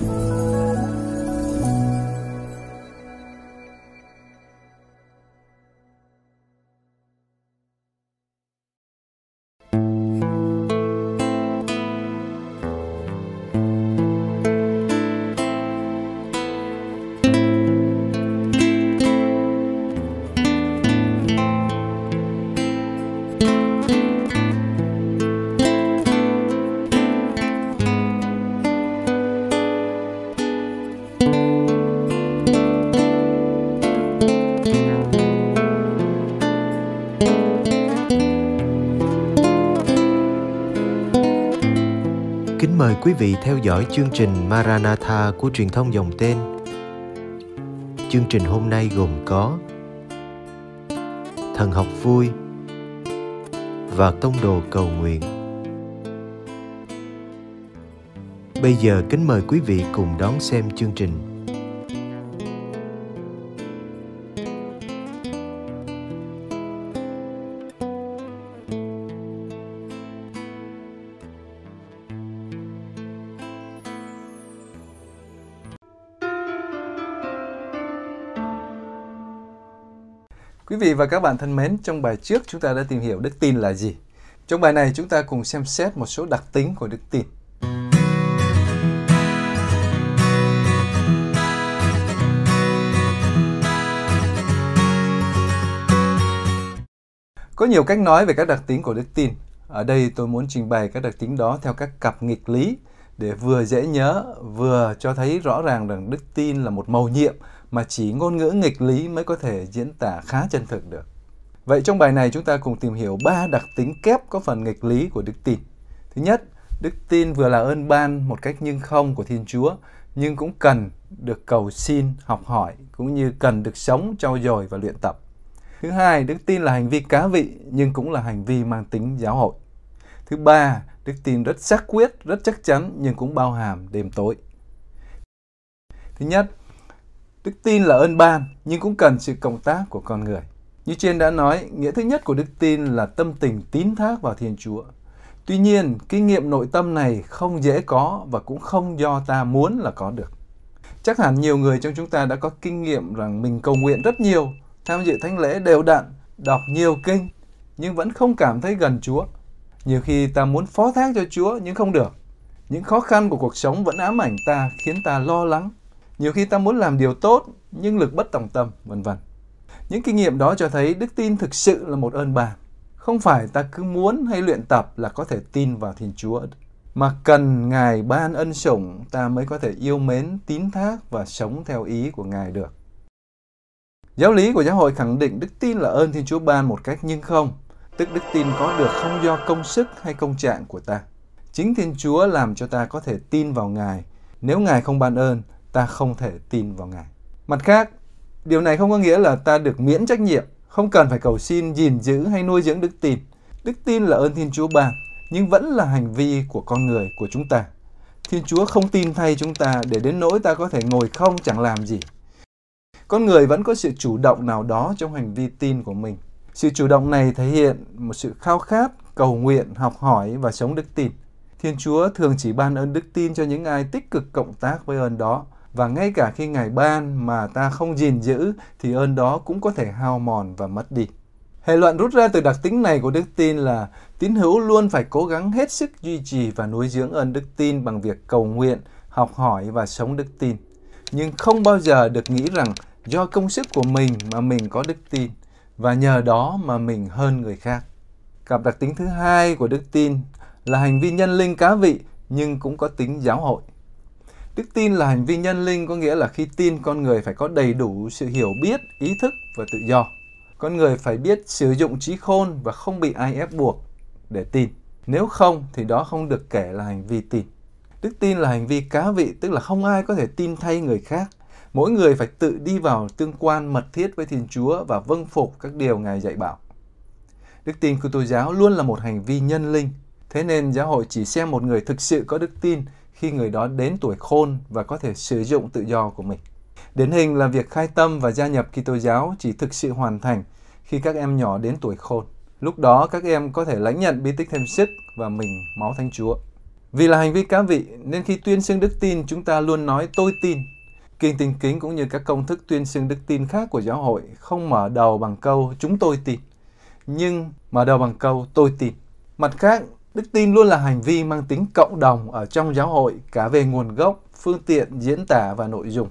Kính mời quý vị theo dõi chương trình Maranatha của truyền thông dòng tên. Chương trình hôm nay gồm có Thần học vui và Tông đồ cầu nguyện. Bây giờ kính mời quý vị cùng đón xem chương trình. Và các bạn thân mến, trong bài trước chúng ta đã tìm hiểu đức tin là gì. Trong bài này chúng ta cùng xem xét một số đặc tính của đức tin. Có nhiều cách nói về các đặc tính của đức tin. Ở đây tôi muốn trình bày các đặc tính đó theo các cặp nghịch lý để vừa dễ nhớ, vừa cho thấy rõ ràng rằng đức tin là một màu nhiệm mà chỉ ngôn ngữ nghịch lý mới có thể diễn tả khá chân thực được. Vậy trong bài này chúng ta cùng tìm hiểu ba đặc tính kép có phần nghịch lý của đức tin. Thứ nhất, đức tin vừa là ơn ban một cách nhưng không của Thiên Chúa, nhưng cũng cần được cầu xin, học hỏi, cũng như cần được sống, trau dồi và luyện tập. Thứ hai, đức tin là hành vi cá vị nhưng cũng là hành vi mang tính giáo hội. Thứ ba, đức tin rất xác quyết, rất chắc chắn nhưng cũng bao hàm đêm tối. Thứ nhất, đức tin là ơn ban nhưng cũng cần sự cộng tác của con người. Như trên đã nói, nghĩa thứ nhất của đức tin là tâm tình tín thác vào Thiên Chúa. Tuy nhiên, kinh nghiệm nội tâm này không dễ có và cũng không do ta muốn là có được. Chắc hẳn nhiều người trong chúng ta đã có kinh nghiệm rằng mình cầu nguyện rất nhiều, tham dự thánh lễ đều đặn, đọc nhiều kinh, nhưng vẫn không cảm thấy gần Chúa. Nhiều khi ta muốn phó thác cho Chúa nhưng không được. Những khó khăn của cuộc sống vẫn ám ảnh ta, khiến ta lo lắng. Nhiều khi ta muốn làm điều tốt nhưng lực bất tòng tâm, vân vân. Những kinh nghiệm đó cho thấy đức tin thực sự là một ơn bà Không phải ta cứ muốn hay luyện tập là có thể tin vào Thiên Chúa, mà cần Ngài ban ân sủng ta mới có thể yêu mến, tín thác và sống theo ý của Ngài được. Giáo lý của giáo hội khẳng định đức tin là ơn Thiên Chúa ban một cách nhưng không, tức đức tin có được không do công sức hay công trạng của ta. Chính Thiên Chúa làm cho ta có thể tin vào Ngài. Nếu Ngài không ban ơn, ta không thể tin vào Ngài. Mặt khác, điều này không có nghĩa là ta được miễn trách nhiệm, không cần phải cầu xin, gìn giữ hay nuôi dưỡng đức tin. Đức tin là ơn Thiên Chúa ban, nhưng vẫn là hành vi của con người, của chúng ta. Thiên Chúa không tin thay chúng ta để đến nỗi ta có thể ngồi không chẳng làm gì. Con người vẫn có sự chủ động nào đó trong hành vi tin của mình. Sự chủ động này thể hiện một sự khao khát, cầu nguyện, học hỏi và sống đức tin. Thiên Chúa thường chỉ ban ơn đức tin cho những ai tích cực cộng tác với ơn đó. Và ngay cả khi Ngài ban mà ta không gìn giữ thì ơn đó cũng có thể hao mòn và mất đi. Hệ luận rút ra từ đặc tính này của đức tin là tín hữu luôn phải cố gắng hết sức duy trì và nuôi dưỡng ơn đức tin bằng việc cầu nguyện, học hỏi và sống đức tin. Nhưng không bao giờ được nghĩ rằng do công sức của mình mà mình có đức tin và nhờ đó mà mình hơn người khác. Cặp đặc tính thứ hai của đức tin là hành vi nhân linh cá vị nhưng cũng có tính giáo hội. Đức tin là hành vi nhân linh có nghĩa là khi tin con người phải có đầy đủ sự hiểu biết, ý thức và tự do. Con người phải biết sử dụng trí khôn và không bị ai ép buộc để tin. Nếu không thì đó không được kể là hành vi tin. Đức tin là hành vi cá vị, tức là không ai có thể tin thay người khác. Mỗi người phải tự đi vào tương quan mật thiết với Thiên Chúa và vâng phục các điều Ngài dạy bảo. Đức tin của Kitô giáo luôn là một hành vi nhân linh. Thế nên giáo hội chỉ xem một người thực sự có đức tin khi người đó đến tuổi khôn và có thể sử dụng tự do của mình. Điển hình là việc khai tâm và gia nhập Kitô giáo chỉ thực sự hoàn thành khi các em nhỏ đến tuổi khôn. Lúc đó các em có thể lãnh nhận bí tích thêm sức và mình máu Thánh Chúa. Vì là hành vi cá vị nên khi tuyên xưng đức tin chúng ta luôn nói tôi tin. Kinh tình kính cũng như các công thức tuyên xưng đức tin khác của giáo hội không mở đầu bằng câu chúng tôi tin, nhưng mở đầu bằng câu tôi tin. Mặt khác, đức tin luôn là hành vi mang tính cộng đồng ở trong giáo hội cả về nguồn gốc, phương tiện, diễn tả và nội dung.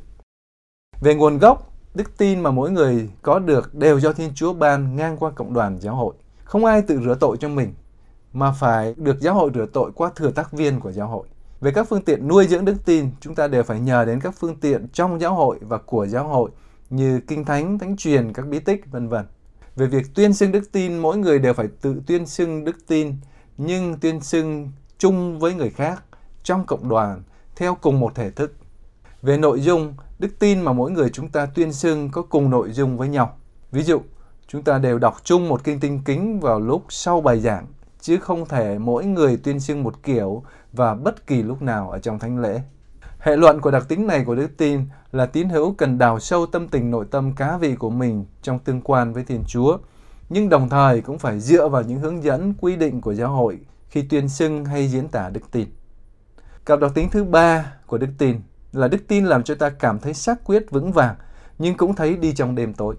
Về nguồn gốc, đức tin mà mỗi người có được đều do Thiên Chúa ban ngang qua cộng đoàn giáo hội. Không ai tự rửa tội cho mình, mà phải được giáo hội rửa tội qua thừa tác viên của giáo hội. Về các phương tiện nuôi dưỡng đức tin, chúng ta đều phải nhờ đến các phương tiện trong giáo hội và của giáo hội như kinh thánh, thánh truyền, các bí tích, vân vân. Về việc tuyên xưng đức tin, mỗi người đều phải tự tuyên xưng đức tin, nhưng tuyên xưng chung với người khác trong cộng đoàn theo cùng một thể thức. Về nội dung, đức tin mà mỗi người chúng ta tuyên xưng có cùng nội dung với nhau. Ví dụ, chúng ta đều đọc chung một kinh tinh kính vào lúc sau bài giảng chứ không thể mỗi người tuyên xưng một kiểu và bất kỳ lúc nào ở trong thánh lễ. Hệ luận của đặc tính này của đức tin là tín hữu cần đào sâu tâm tình nội tâm cá vị của mình trong tương quan với Thiên Chúa, nhưng đồng thời cũng phải dựa vào những hướng dẫn quy định của giáo hội khi tuyên xưng hay diễn tả đức tin. Cặp đặc tính thứ ba của đức tin là đức tin làm cho ta cảm thấy xác quyết vững vàng, nhưng cũng thấy đi trong đêm tối.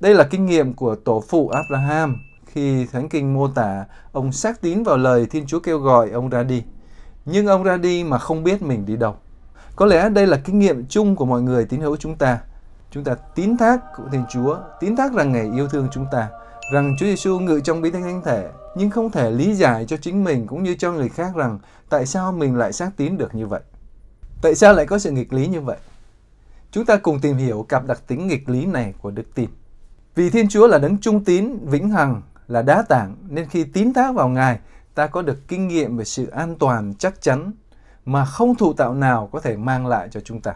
Đây là kinh nghiệm của tổ phụ Abraham khi Thánh Kinh mô tả ông xác tín vào lời Thiên Chúa kêu gọi ông ra đi. Nhưng ông ra đi mà không biết mình đi đâu. Có lẽ đây là kinh nghiệm chung của mọi người tín hữu chúng ta. Chúng ta tín thác của Thiên Chúa, tín thác rằng Ngài yêu thương chúng ta, rằng Chúa Giêsu ngự trong bí thánh thánh thể, nhưng không thể lý giải cho chính mình cũng như cho người khác rằng tại sao mình lại xác tín được như vậy. Tại sao lại có sự nghịch lý như vậy? Chúng ta cùng tìm hiểu cặp đặc tính nghịch lý này của đức tin. Vì Thiên Chúa là đấng trung tín, vĩnh hằng, là đá tảng nên khi tín thác vào Ngài, ta có được kinh nghiệm về sự an toàn chắc chắn mà không thụ tạo nào có thể mang lại cho chúng ta.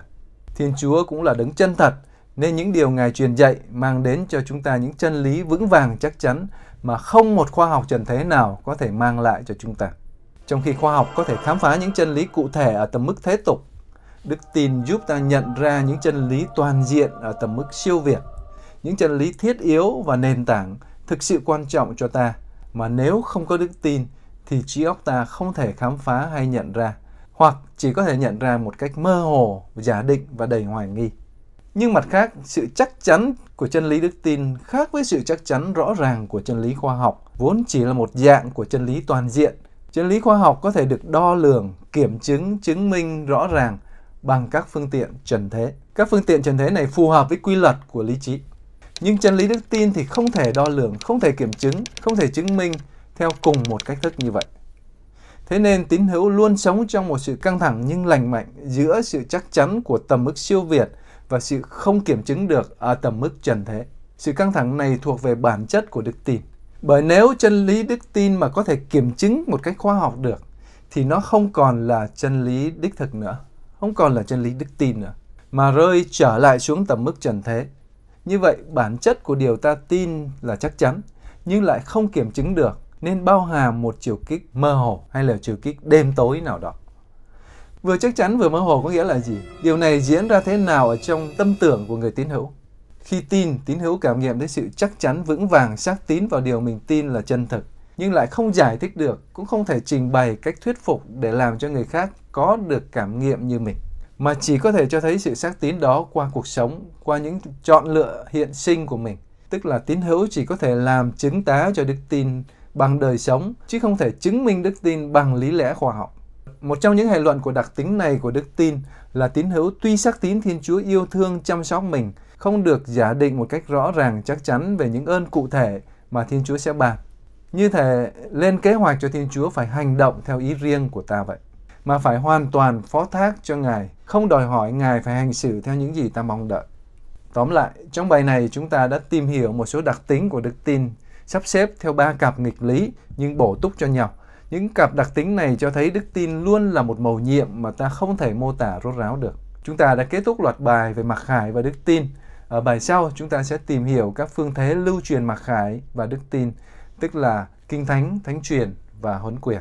Thiên Chúa cũng là đấng chân thật nên những điều Ngài truyền dạy mang đến cho chúng ta những chân lý vững vàng chắc chắn mà không một khoa học trần thế nào có thể mang lại cho chúng ta. Trong khi khoa học có thể khám phá những chân lý cụ thể ở tầm mức thế tục, đức tin giúp ta nhận ra những chân lý toàn diện ở tầm mức siêu việt, những chân lý thiết yếu và nền tảng thực sự quan trọng cho ta mà nếu không có đức tin thì trí óc ta không thể khám phá hay nhận ra hoặc chỉ có thể nhận ra một cách mơ hồ, giả định và đầy hoài nghi. Nhưng mặt khác, sự chắc chắn của chân lý đức tin khác với sự chắc chắn rõ ràng của chân lý khoa học, vốn chỉ là một dạng của chân lý toàn diện. Chân lý khoa học có thể được đo lường, kiểm chứng, chứng minh rõ ràng bằng các phương tiện trần thế. Các phương tiện trần thế này phù hợp với quy luật của lý trí. Nhưng chân lý đức tin thì không thể đo lường, không thể kiểm chứng, không thể chứng minh theo cùng một cách thức như vậy. Thế nên tín hữu luôn sống trong một sự căng thẳng nhưng lành mạnh giữa sự chắc chắn của tầm mức siêu việt và sự không kiểm chứng được ở tầm mức trần thế. Sự căng thẳng này thuộc về bản chất của đức tin. Bởi nếu chân lý đức tin mà có thể kiểm chứng một cách khoa học được thì nó không còn là chân lý đích thực nữa, không còn là chân lý đức tin nữa mà rơi trở lại xuống tầm mức trần thế như vậy, bản chất của điều ta tin là chắc chắn, nhưng lại không kiểm chứng được, nên bao hàm một chiều kích mơ hồ hay là chiều kích đêm tối nào đó. Vừa chắc chắn vừa mơ hồ có nghĩa là gì? Điều này diễn ra thế nào ở trong tâm tưởng của người tín hữu? Khi tin, tín hữu cảm nghiệm thấy sự chắc chắn vững vàng xác tín vào điều mình tin là chân thực, nhưng lại không giải thích được, cũng không thể trình bày cách thuyết phục để làm cho người khác có được cảm nghiệm như mình mà chỉ có thể cho thấy sự xác tín đó qua cuộc sống, qua những chọn lựa hiện sinh của mình. Tức là tín hữu chỉ có thể làm chứng tá cho đức tin bằng đời sống, chứ không thể chứng minh đức tin bằng lý lẽ khoa học. Một trong những hệ luận của đặc tính này của đức tin là tín hữu tuy xác tín Thiên Chúa yêu thương chăm sóc mình, không được giả định một cách rõ ràng chắc chắn về những ơn cụ thể mà Thiên Chúa sẽ ban. Như thể lên kế hoạch cho Thiên Chúa phải hành động theo ý riêng của ta vậy mà phải hoàn toàn phó thác cho Ngài, không đòi hỏi Ngài phải hành xử theo những gì ta mong đợi. Tóm lại, trong bài này chúng ta đã tìm hiểu một số đặc tính của đức tin, sắp xếp theo ba cặp nghịch lý nhưng bổ túc cho nhau. Những cặp đặc tính này cho thấy đức tin luôn là một mầu nhiệm mà ta không thể mô tả rốt ráo được. Chúng ta đã kết thúc loạt bài về mặc khải và đức tin. Ở bài sau, chúng ta sẽ tìm hiểu các phương thế lưu truyền mặc khải và đức tin, tức là kinh thánh, thánh truyền và huấn quyền.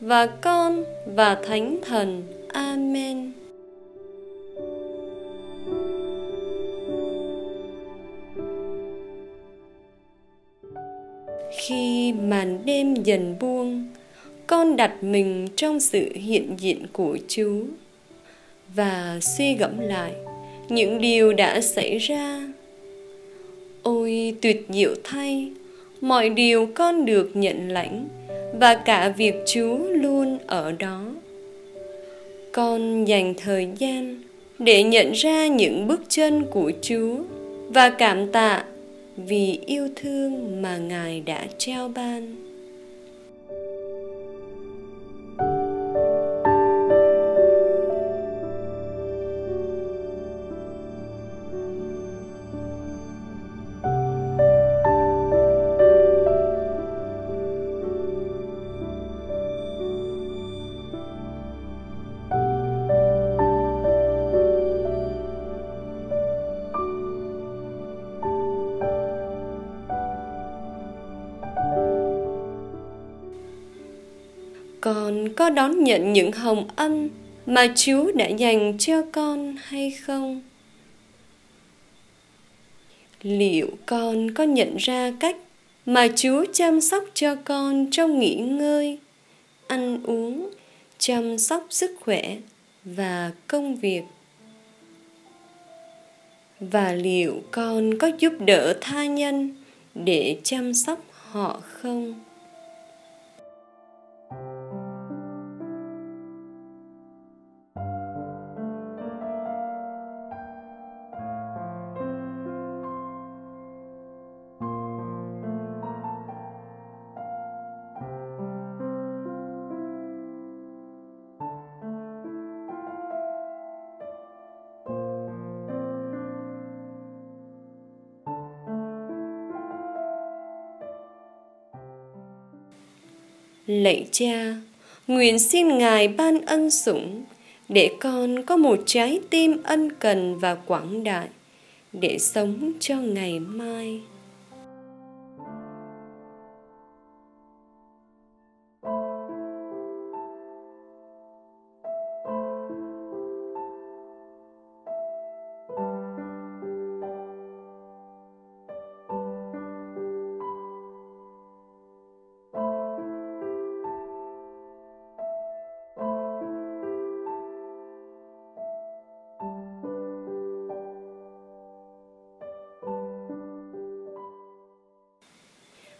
và Con và Thánh Thần. Amen. Khi màn đêm dần buông, con đặt mình trong sự hiện diện của Chúa và suy gẫm lại những điều đã xảy ra ôi tuyệt diệu thay mọi điều con được nhận lãnh và cả việc chúa luôn ở đó. Con dành thời gian để nhận ra những bước chân của chúa và cảm tạ vì yêu thương mà ngài đã trao ban. Con có đón nhận những hồng ân mà Chúa đã dành cho con hay không? Liệu con có nhận ra cách mà Chúa chăm sóc cho con trong nghỉ ngơi, ăn uống, chăm sóc sức khỏe và công việc? Và liệu con có giúp đỡ tha nhân để chăm sóc họ không? Lạy cha, nguyện xin Ngài ban ân sủng để con có một trái tim ân cần và quảng đại để sống cho ngày mai.